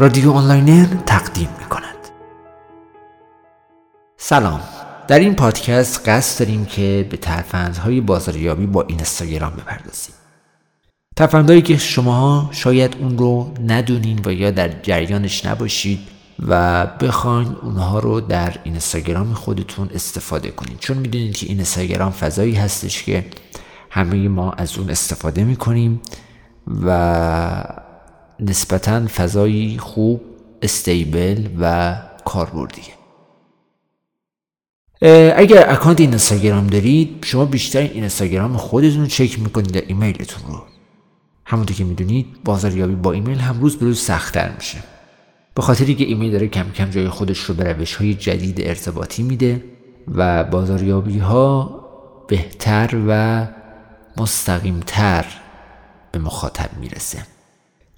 رادیو آنلاینر تقدیم می کند سلام. در این پادکست قصد داریم که به ترفندهای بازاریابی با اینستاگرام بپردازیم. ترفندهایی که شماها شاید اون رو ندونین و یا در جریانش نباشید و بخواین اونها رو در اینستاگرام خودتون استفاده کنید چون می‌دونید که این اینستاگرام فضایی هستش که همه ما از اون استفاده می‌کنیم و نسبتا فضایی خوب stable و کاربردیه. اگر account اینستاگرام دارید شما بیشتر این اینستاگرام خودتون چک می‌کنید تا ایمیلتون رو. همونطور که می‌دونید بازاریابی با ایمیل هم روز به روز سختتر میشه. به خاطری که ایمیل داره کم کم جای خودش رو به روش های جدید ارتباطی میده و بازاریابی ها بهتر و مستقیمتر به مخاطب می‌رسه.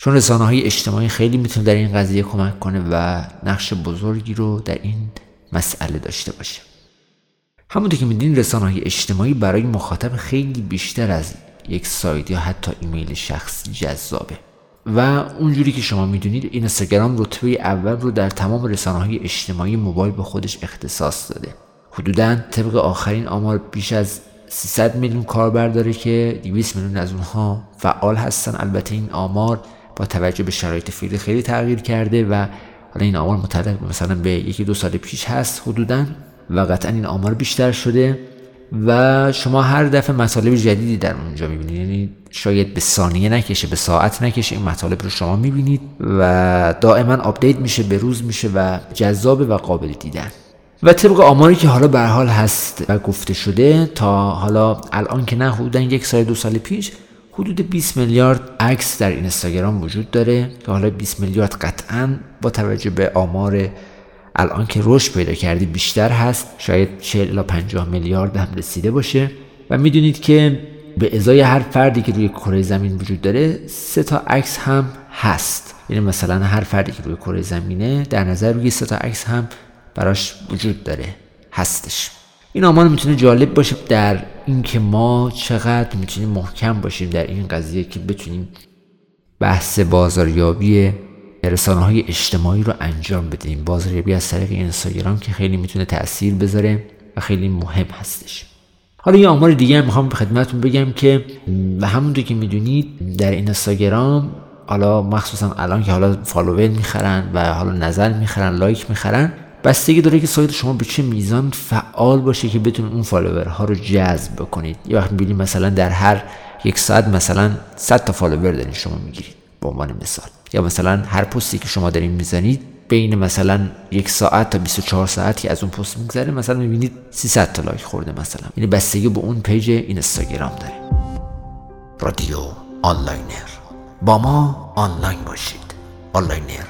چون رسانه های اجتماعی خیلی می‌تونه در این قضیه کمک کنه و نقش بزرگی رو در این مسئله داشته باشه. همونطور که میدین رسانه های اجتماعی برای مخاطب خیلی بیشتر از یک سایت یا حتی ایمیل شخصی جذابه. و اونجوری که شما می‌دونید اینستاگرام رتبه اول رو در تمام رسانه های اجتماعی موبایل به خودش اختصاص داده. حدودا طبق آخرین آمار بیش از 300 میلیون کاربر داره که 200 میلیون از اونها فعال هستن. البته این آمار با توجه به شرایط فعلی خیلی تغییر کرده و حالا این آمار متعلق مثلا به یکی دو سال پیش هست حدودا و قطعا این آمار بیشتر شده و شما هر دفعه مطالب جدیدی در اونجا می‌بینید. یعنی شاید به ثانیه نکشه به ساعت نکشه این مطالب رو شما می‌بینید و دائما update میشه به روز میشه و جذابه و قابل دیدن. و طبق آماری که حالا به حال هست و گفته شده تا حالا الان که نه حدودا یک سال دو سال پیش حدود 20 میلیارد عکس در اینستاگرام وجود داره. که حالا 20 میلیارد قطعا با توجه به آمار الان که رشد پیدا کردی بیشتر هست. شاید 40 الی 50 میلیارد هم رسیده باشه. و می‌دونید که به ازای هر فردی که روی کره زمین وجود داره سه تا عکس هم هست. یعنی مثلا هر فردی که روی کره زمینه در نظر روی سه تا عکس هم براش وجود داره. هستش. این آمار می‌تونه جالب باشه در اینکه ما چقدر می‌تونیم محکم باشیم در این قضیه که بتونیم بحث بازاریابی رسانه های اجتماعی رو انجام بدیم. بازاریابی از طریق اینستاگرام که خیلی می‌تونه تاثیر بذاره و خیلی مهم هستش. حالا یه آمار دیگه هم می‌خوام به خدمتتون بگم که و همونطور که می‌دونید در اینستاگرام حالا مخصوصا الان که حالا فالوور می‌خرن و حالا نظر می‌خرن لایک می‌خرن بستگی داره که سایت شما به چه میزان فعال باشه که بتونید اون follower ها رو جذب بکنید. یه وقت می‌بینید مثلا در هر یک ساعت مثلا 100 تا follower دارین شما می‌گیرید به عنوان مثال. یا مثلا هر پستی که شما دارین می‌زنید بین مثلا یک ساعت تا 24 ساعت که از اون پست میگذره مثلا می‌بینید 300 تا like خورده مثلا. یعنی بستگی به اون page اینستاگرام داره. رادیو آنلاینر. با ما آنلاین باشید. آنلاینر